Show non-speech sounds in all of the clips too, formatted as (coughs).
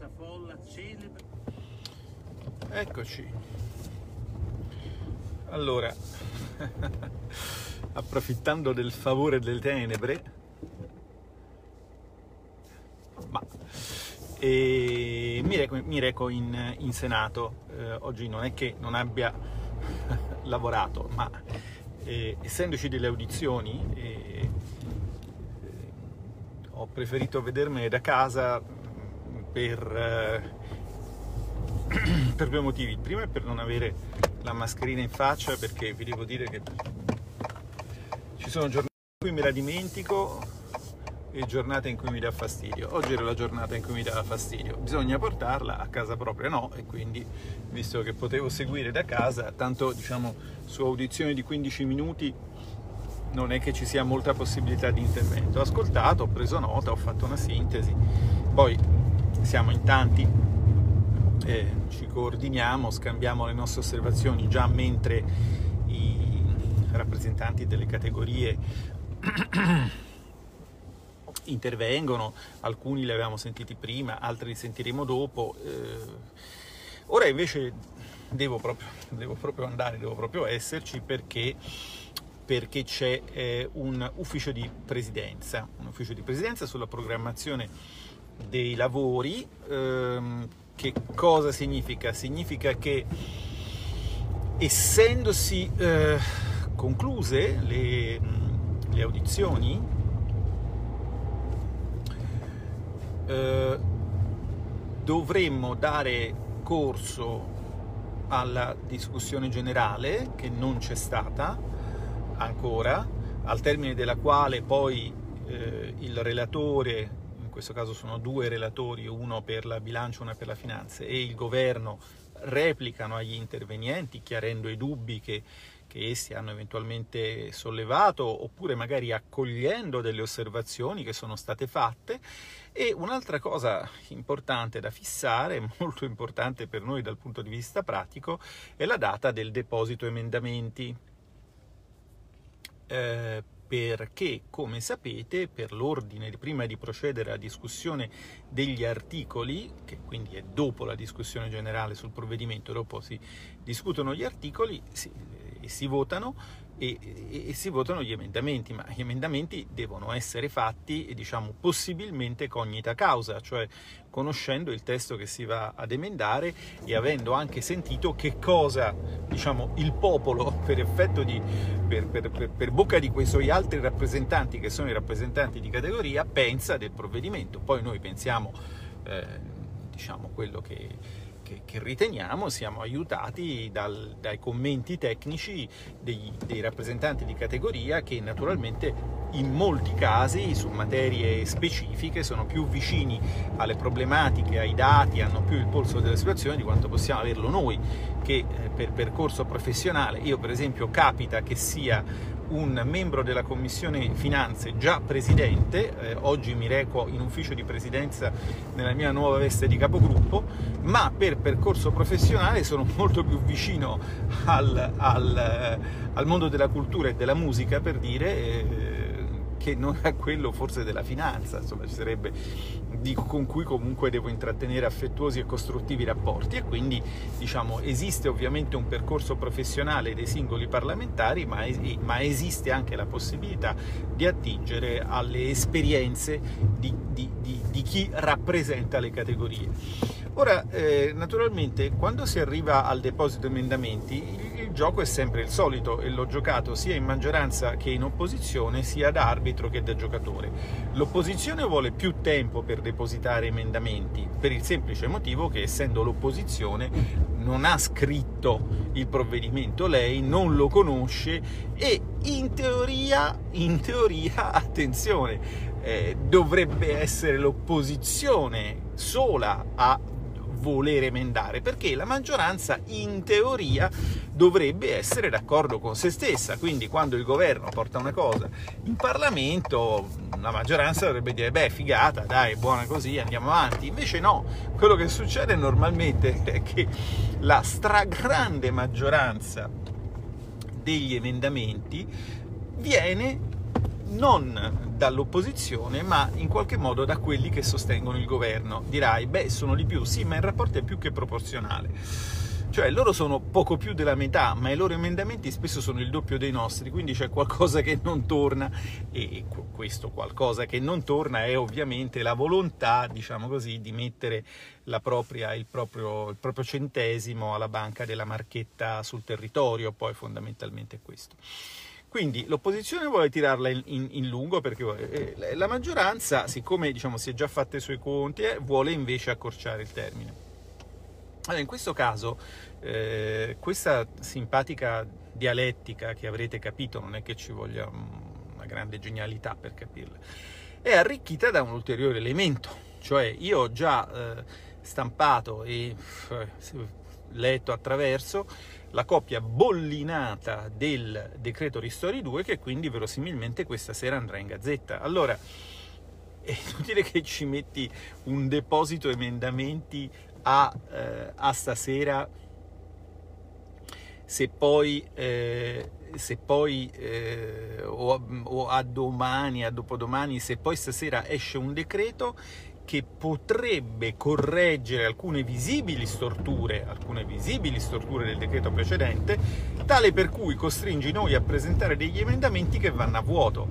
immensa folla celebre. Eccoci. Allora, (laughs) approfittando del favore delle tenebre, ma mi reco, mi reco in, in, Senato. Eh, oggi non è che non abbia (laughs) lavorato, ma eh, essendoci delle audizioni, eh, ho preferito vedermene da casa per, eh, (clears throat) per due motivi. Il primo è per non avere la mascherina in faccia, perché vi devo dire che ci sono giornate in cui me la dimentico e giornate in cui mi dà fastidio. Oggi era la giornata in cui mi dava fastidio. Bisogna portarla a casa propria, no? E quindi, visto che potevo seguire da casa, tanto diciamo su audizioni di 15 minuti non è che ci sia molta possibilità di intervento. Ho ascoltato, ho preso nota, ho fatto una sintesi. Poi siamo in tanti, eh, ci coordiniamo, scambiamo le nostre osservazioni già mentre i rappresentanti delle categorie (clears throat) intervengono, alcuni li avevamo sentiti prima, altri li sentiremo dopo. Eh, ora invece devo proprio, devo proprio, andare, devo proprio esserci perché, perché c'è eh, un ufficio di presidenza, un ufficio di presidenza sulla programmazione dei lavori. Ehm, che cosa significa? Significa che essendosi eh, concluse le, le audizioni, eh, dovremmo dare corso alla discussione generale che non c'è stata ancora, al termine della quale poi eh, il relatore, questo caso sono due relatori, uno per la bilancia, uno per la finanza, e il governo replicano agli intervenienti chiarendo i dubbi che che essi hanno eventualmente sollevato oppure magari accogliendo delle osservazioni che sono state fatte e un'altra cosa importante da fissare, (laughs) molto importante per noi dal punto di vista pratico, è la data del deposito emendamenti. Eh, perché, come sapete, per l'ordine, prima di procedere alla discussione degli articoli, che quindi è dopo la discussione generale sul provvedimento, dopo si discutono gli articoli, si, e si votano e, e, e, si votano gli emendamenti, ma gli emendamenti devono essere fatti, diciamo, possibilmente cognita causa, cioè conoscendo il testo che si va ad emendare e avendo anche sentito che cosa, diciamo, il popolo, per effetto di, per, per, per, per bocca di quei suoi altri rappresentanti, che sono i rappresentanti di categoria, pensa del provvedimento. Poi noi pensiamo, eh, diciamo, quello che che, che riteniamo siamo aiutati dal, dai commenti tecnici dei, dei rappresentanti di categoria che naturalmente in molti casi su materie specifiche sono più vicini alle problematiche, ai dati, hanno più il polso della situazione di quanto possiamo averlo noi che eh, per percorso professionale, io per esempio capita che sia un membro della Commissione Finanze, già presidente, eh, oggi mi reco in ufficio di presidenza nella mia nuova veste di capogruppo, ma per percorso professionale sono molto più vicino al, al, eh, al mondo della cultura e della musica, per dire... Eh, che non è quello forse della finanza, insomma ci sarebbe dico, con cui comunque devo intrattenere affettuosi e costruttivi rapporti e quindi diciamo esiste ovviamente un percorso professionale dei singoli parlamentari ma, es- ma esiste anche la possibilità di attingere alle esperienze di, di, di, di chi rappresenta le categorie. Ora, eh, naturalmente, quando si arriva al deposito emendamenti, il gioco è sempre il solito e l'ho giocato sia in maggioranza che in opposizione, sia da arbitro che da giocatore. L'opposizione vuole più tempo per depositare emendamenti, per il semplice motivo che essendo l'opposizione non ha scritto il provvedimento lei, non lo conosce e in teoria, in teoria, (laughs) attenzione, eh, dovrebbe essere l'opposizione sola a voler emendare, perché la maggioranza in teoria dovrebbe essere d'accordo con se stessa, quindi quando il governo porta una cosa in Parlamento la maggioranza dovrebbe dire beh figata, dai, buona così, andiamo avanti, invece no, quello che succede normalmente (laughs) è che la stragrande maggioranza degli emendamenti viene non dall'opposizione, ma in qualche modo da quelli che sostengono il governo. Dirai, beh, sono di più, sì, ma il rapporto è più che proporzionale. Cioè loro sono poco più della metà, ma i loro emendamenti spesso sono il doppio dei nostri, quindi c'è qualcosa che non torna e questo qualcosa che non torna è ovviamente la volontà, diciamo così, di mettere propria, il, proprio, il, proprio, centesimo alla banca della marchetta sul territorio, poi fondamentalmente è questo. Quindi l'opposizione vuole tirarla in, in, in lungo perché eh, la maggioranza, siccome diciamo, si è già fatta i suoi conti, eh, vuole invece accorciare il termine. Allora, in questo caso, eh, questa simpatica dialettica che avrete capito, non è che ci voglia una grande genialità per capirla, è arricchita da un ulteriore elemento, cioè io ho già eh, stampato e eh, letto attraverso la copia bollinata del decreto Ristori 2 che quindi verosimilmente questa sera andrà in gazzetta. Allora, è inutile che ci metti un deposito emendamenti a, eh, a stasera se poi, eh, se poi eh, o, o, a domani, a dopodomani, se poi stasera esce un decreto che potrebbe correggere alcune visibili storture, alcune visibili storture del decreto precedente, tale per cui costringi noi a presentare degli emendamenti che vanno a vuoto.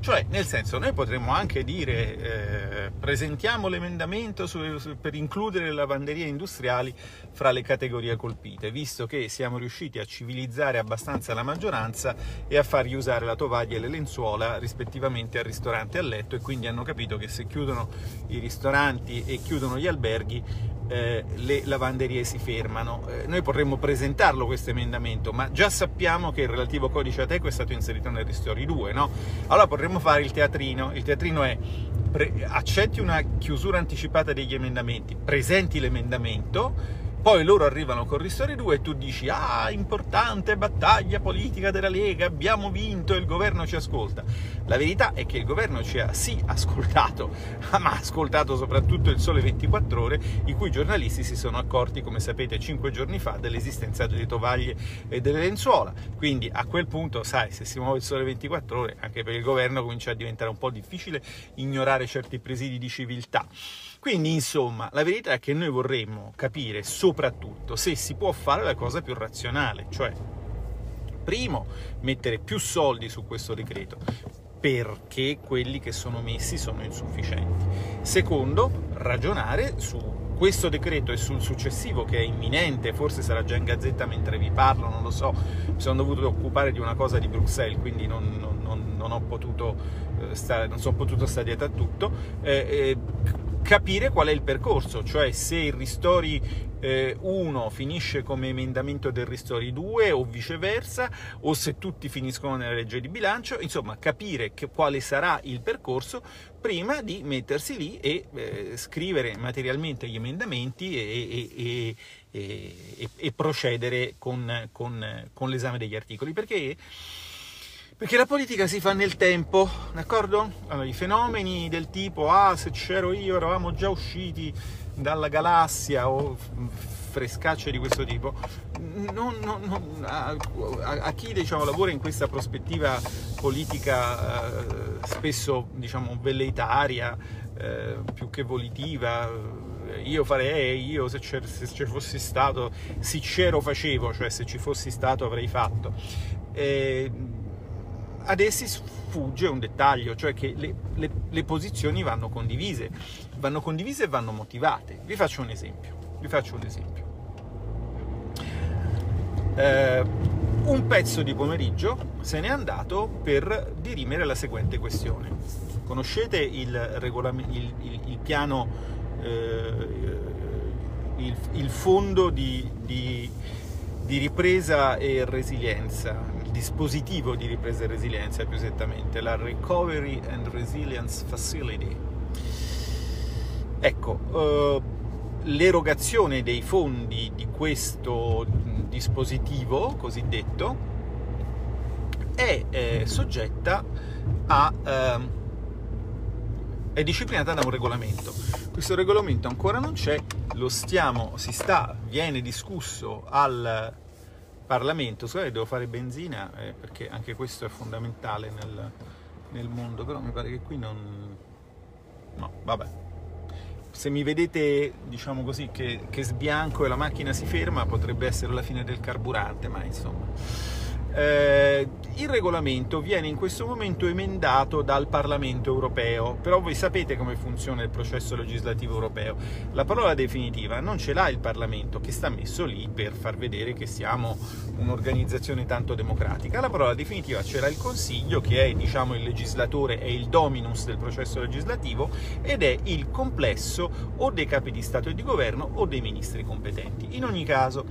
Cioè, nel senso, noi potremmo anche dire eh, presentiamo l'emendamento su, su, per includere le lavanderie industriali fra le categorie colpite, visto che siamo riusciti a civilizzare abbastanza la maggioranza e a fargli usare la tovaglia e le lenzuola rispettivamente al ristorante e a letto e quindi hanno capito che se chiudono i ristoranti e chiudono gli alberghi eh, le lavanderie si fermano. Eh, noi potremmo presentarlo questo emendamento, ma già sappiamo che il relativo codice ATECO è stato inserito nel Ristori 2, no? Allora potremmo fare il teatrino. Il teatrino è pre- accetti una chiusura anticipata degli emendamenti, presenti l'emendamento poi loro arrivano con Ristori 2 e tu dici ah, importante battaglia politica della Lega, abbiamo vinto e il governo ci ascolta. La verità è che il governo ci ha sì ascoltato, (laughs) ma ha ascoltato soprattutto il Sole 24 Ore, i cui giornalisti si sono accorti, come sapete, cinque giorni fa dell'esistenza delle tovaglie e delle lenzuola. Quindi a quel punto, sai, se si muove il Sole 24 Ore, anche per il governo comincia a diventare un po' difficile ignorare certi presidi di civiltà. Quindi, insomma, la verità è che noi vorremmo capire soprattutto se si può fare la cosa più razionale, cioè, primo, mettere più soldi su questo decreto, perché quelli che sono messi sono insufficienti. Secondo, ragionare su questo decreto e sul successivo che è imminente, forse sarà già in gazzetta mentre vi parlo, non lo so, mi sono dovuto occupare di una cosa di Bruxelles, quindi non, non, non, non ho potuto eh, stare, non sono potuto stare dietro a tutto. Eh, eh, capire qual è il percorso, cioè se il Ristori eh, 1 finisce come emendamento del Ristori 2 o viceversa, o se tutti finiscono nella legge di bilancio, insomma capire che, quale sarà il percorso prima di mettersi lì e eh, scrivere materialmente gli emendamenti e, e, e, e procedere con, con, con l'esame degli articoli, perché perché la politica si fa nel tempo, d'accordo? Allora, I fenomeni del tipo, ah, se c'ero io eravamo già usciti dalla galassia o frescacce di questo tipo, non, non, non, a, a, chi diciamo, lavora in questa prospettiva politica eh, spesso diciamo, velleitaria, eh, più che volitiva, eh, io farei, io se, se ci fossi stato, sincero facevo, cioè se ci fossi stato avrei fatto. Eh, ad essi sfugge un dettaglio, cioè che le, le, le, posizioni vanno condivise, vanno condivise e vanno motivate. Vi faccio un esempio. Vi faccio un esempio. Eh, un pezzo di pomeriggio se n'è andato per dirimere la seguente questione. Conoscete il, regolame- il, il, il piano, eh, il, fondo di, di, di ripresa e resilienza, dispositivo di ripresa e resilienza più esattamente, la Recovery and Resilience Facility. Ecco, eh, l'erogazione dei fondi di questo dispositivo cosiddetto è eh, soggetta a... Eh, è disciplinata da un regolamento. Questo regolamento ancora non c'è, lo stiamo, si sta, viene discusso al Parlamento, scusate devo fare benzina eh, perché anche questo è fondamentale nel nel mondo, però mi pare che qui non... No, vabbè. Se mi vedete, diciamo così, che, che sbianco e la macchina si ferma, potrebbe essere la fine del carburante, ma insomma... Eh, il regolamento viene in questo momento emendato dal Parlamento europeo, però voi sapete come funziona il processo legislativo europeo. La parola definitiva non ce l'ha il Parlamento, che sta messo lì per far vedere che siamo un'organizzazione tanto democratica. La parola definitiva ce l'ha il Consiglio, che è diciamo, il legislatore, è il dominus del processo legislativo ed è il complesso o dei capi di Stato e di Governo o dei ministri competenti. In ogni caso,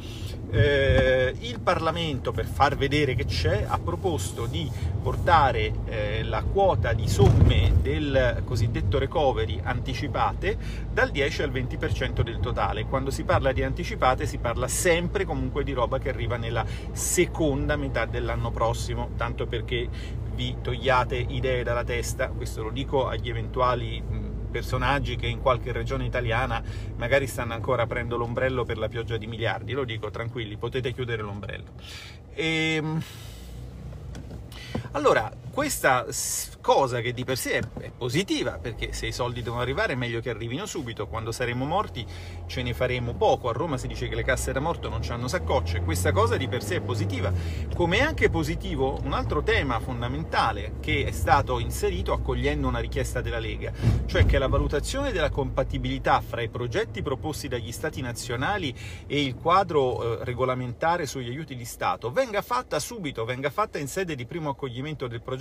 eh, il Parlamento, per far vedere che c'è, ha proposto di portare eh, la quota di somme del cosiddetto recovery anticipate dal 10 al 20% del totale. Quando si parla di anticipate si parla sempre comunque di roba che arriva nella seconda metà dell'anno prossimo, tanto perché vi togliate idee dalla testa, questo lo dico agli eventuali personaggi che in qualche regione italiana magari stanno ancora aprendo l'ombrello per la pioggia di miliardi, lo dico tranquilli, potete chiudere l'ombrello. E... Ehm, allora, questa cosa che di per sé è, positiva, perché se i soldi devono arrivare è meglio che arrivino subito, quando saremo morti ce ne faremo poco, a Roma si dice che le casse da morto non hanno saccocce, questa cosa di per sé è positiva, come è anche positivo un altro tema fondamentale che è stato inserito accogliendo una richiesta della Lega, cioè che la valutazione della compatibilità fra i progetti proposti dagli Stati nazionali e il quadro eh, regolamentare sugli aiuti di Stato venga fatta subito, venga fatta in sede di primo accoglimento del progetto,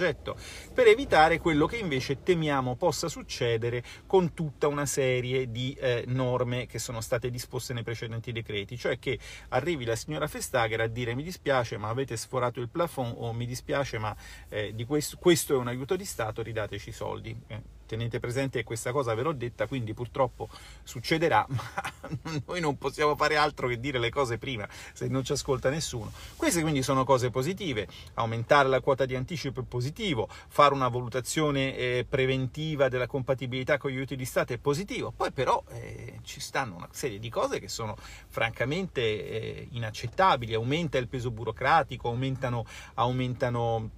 per evitare quello che invece temiamo possa succedere con tutta una serie di eh, norme che sono state disposte nei precedenti decreti, cioè che arrivi la signora Festager a dire mi dispiace ma avete sforato il plafond o mi dispiace ma eh, questo, questo, è un aiuto di Stato, ridateci i soldi. Eh tenete presente che questa cosa ve l'ho detta, quindi purtroppo succederà, (laughs) ma noi non possiamo fare altro che dire le cose prima, se non ci ascolta nessuno. Queste quindi sono cose positive, aumentare la quota di anticipo è positivo, fare una valutazione eh, preventiva della compatibilità con gli aiuti di Stato è positivo, poi però eh, ci stanno una serie di cose che sono francamente eh, inaccettabili, aumenta il peso burocratico, aumentano, aumentano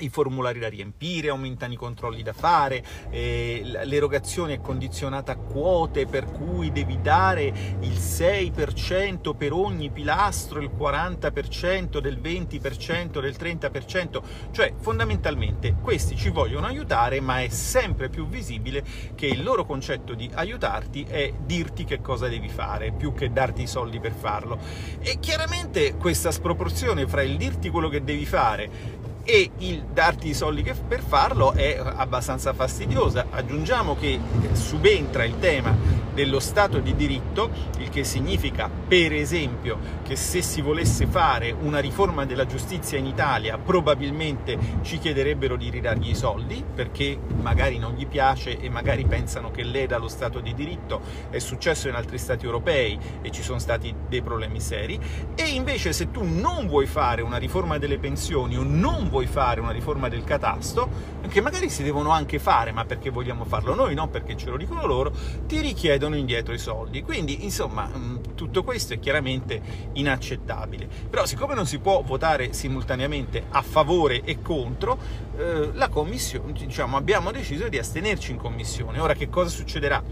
i formulari da riempire, aumentano i controlli da fare, eh, l'erogazione è condizionata a quote per cui devi dare il 6% per ogni pilastro, il 40% del 20%, del 30%, cioè fondamentalmente questi ci vogliono aiutare ma è sempre più visibile che il loro concetto di aiutarti è dirti che cosa devi fare più che darti i soldi per farlo. E chiaramente questa sproporzione fra il dirti quello che devi fare e il darti i soldi per farlo è abbastanza fastidiosa. Aggiungiamo che subentra il tema dello Stato di diritto, il che significa per esempio che se si volesse fare una riforma della giustizia in Italia probabilmente ci chiederebbero di ridargli i soldi perché magari non gli piace e magari pensano che leda lo Stato di diritto, è successo in altri Stati europei e ci sono stati dei problemi seri e invece se tu non vuoi fare una riforma delle pensioni o non vuoi fare una riforma del catasto, che magari si devono anche fare ma perché vogliamo farlo noi, non perché ce lo dicono loro, ti richiedono chiedono indietro i soldi. Quindi, insomma, mm, tutto questo è chiaramente inaccettabile. Però, siccome non si può votare simultaneamente a favore e contro, eh, la commissione, diciamo, abbiamo deciso di astenerci in commissione. Ora, che cosa succederà?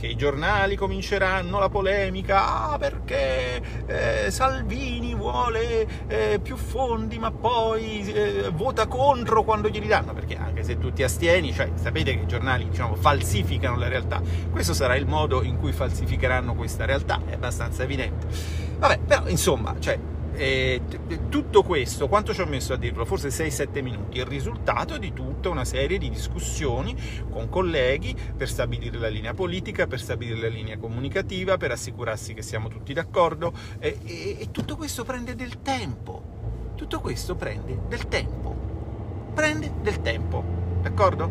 che i giornali cominceranno la polemica ah, perché eh, Salvini vuole eh, più fondi ma poi eh, vota contro quando glieli danno perché anche se tu ti astieni cioè, sapete che i giornali diciamo, falsificano la realtà. Questo sarà il modo in cui falsificheranno questa realtà è abbastanza evidente. Vabbè però insomma cioè, e tutto questo, quanto ci ho messo a dirlo? Forse 6-7 minuti, il risultato di tutta una serie di discussioni con colleghi per stabilire la linea politica, per stabilire la linea comunicativa, per assicurarsi che siamo tutti d'accordo e, e, e tutto questo prende del tempo. Tutto questo prende del tempo. Prende del tempo, d'accordo?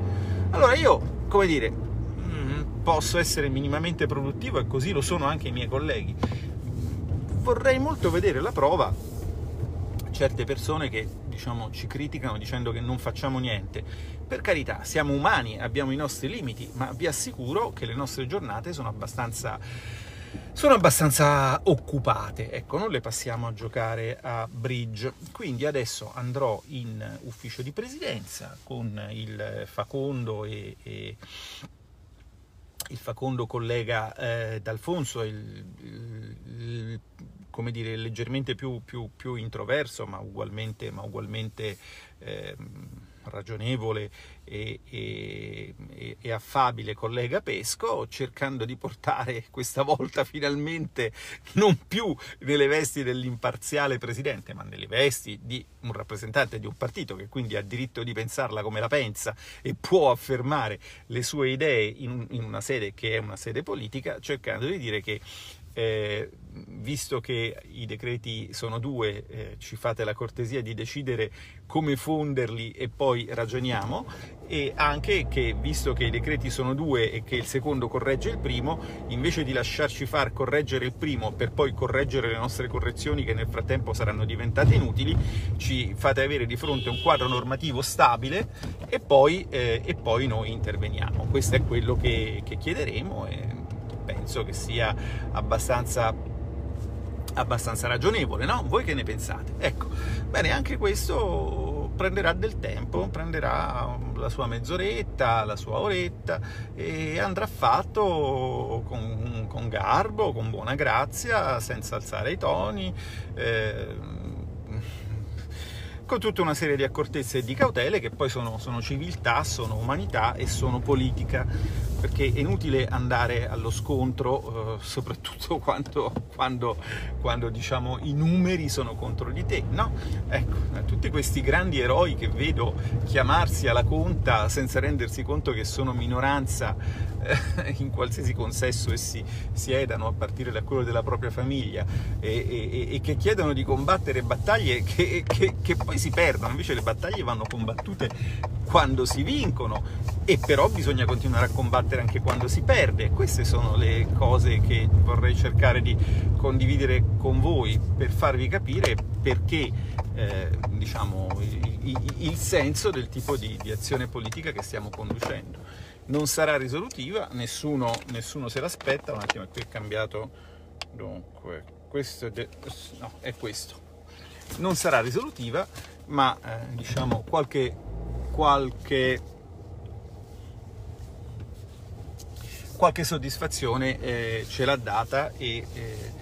Allora io, come dire, mm, posso essere minimamente produttivo e così lo sono anche i miei colleghi vorrei molto vedere la prova certe persone che diciamo, ci criticano dicendo che non facciamo niente. Per carità, siamo umani, abbiamo i nostri limiti, ma vi assicuro che le nostre giornate sono abbastanza sono abbastanza occupate, ecco, non le passiamo a giocare a bridge. Quindi adesso andrò in ufficio di presidenza con il facondo e, e il facondo collega eh, D'Alfonso, il, il, il, dire, leggermente più, più, più introverso, ma ugualmente, ma ugualmente eh, ragionevole e, e, e, affabile collega Pesco, cercando di portare questa volta finalmente non più nelle vesti dell'imparziale presidente, ma nelle vesti di un rappresentante di un partito che quindi ha diritto di pensarla come la pensa e può affermare le sue idee in, in una sede che è una sede politica, cercando di dire che eh, visto che i decreti sono due, eh, ci fate la cortesia di decidere come fonderli e poi ragioniamo e anche che visto che i decreti sono due e che il secondo corregge il primo, invece di lasciarci far correggere il primo per poi correggere le nostre correzioni che nel frattempo saranno diventate inutili, ci fate avere di fronte un quadro normativo stabile e poi, eh, e poi noi interveniamo. Questo è quello che, che chiederemo. E, penso che sia abbastanza, abbastanza ragionevole, no? Voi che ne pensate? Ecco, bene, anche questo prenderà del tempo, prenderà la sua mezz'oretta, la sua oretta e andrà fatto con, con garbo, con buona grazia, senza alzare i toni. Eh, con tutta una serie di accortezze e di cautele che poi sono, sono civiltà, sono umanità e sono politica perché è inutile andare allo scontro, eh, soprattutto (laughs) quando, quando, quando diciamo, i numeri sono contro di te. No, ecco, tutti questi grandi eroi che vedo chiamarsi alla conta senza rendersi conto che sono minoranza eh, in qualsiasi consesso essi siedano, a partire da quello della propria famiglia, e, e, e che chiedono di combattere battaglie che, che, che poi si perdono, invece le battaglie vanno combattute quando si vincono e però bisogna continuare a combattere anche quando si perde. Queste sono le cose che vorrei cercare di condividere con voi per farvi capire perché eh, diciamo, il, il, senso del tipo di, di, azione politica che stiamo conducendo. Non sarà risolutiva, nessuno, nessuno se l'aspetta, un attimo, qui è cambiato, dunque, questo è, de- no, è questo. Non sarà risolutiva, ma eh, diciamo qualche, qualche qualche soddisfazione eh, ce l'ha data e, eh,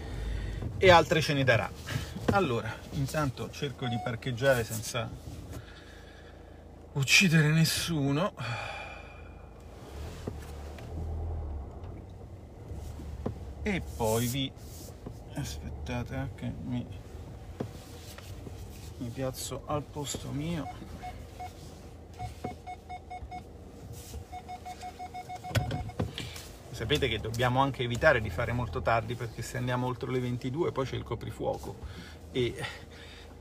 e, altre ce ne darà. Allora, intanto cerco di parcheggiare senza uccidere nessuno. E poi vi aspettate eh, che mi, mi piazzo al posto mio. Sapete che dobbiamo anche evitare di fare molto tardi perché se andiamo oltre le 22 poi c'è il coprifuoco. E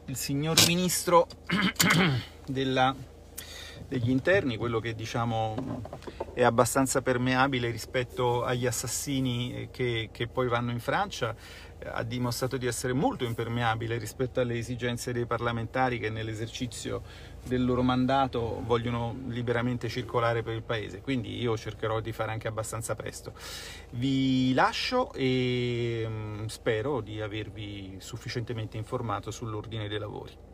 il signor ministro (coughs) della, degli interni, quello che diciamo è abbastanza permeabile rispetto agli assassini che, che poi vanno in Francia, ha dimostrato di essere molto impermeabile rispetto alle esigenze dei parlamentari che nell'esercizio del loro mandato vogliono liberamente circolare per il paese, quindi io cercherò di fare anche abbastanza presto. Vi lascio e mm, spero di avervi sufficientemente informato sull'ordine dei lavori.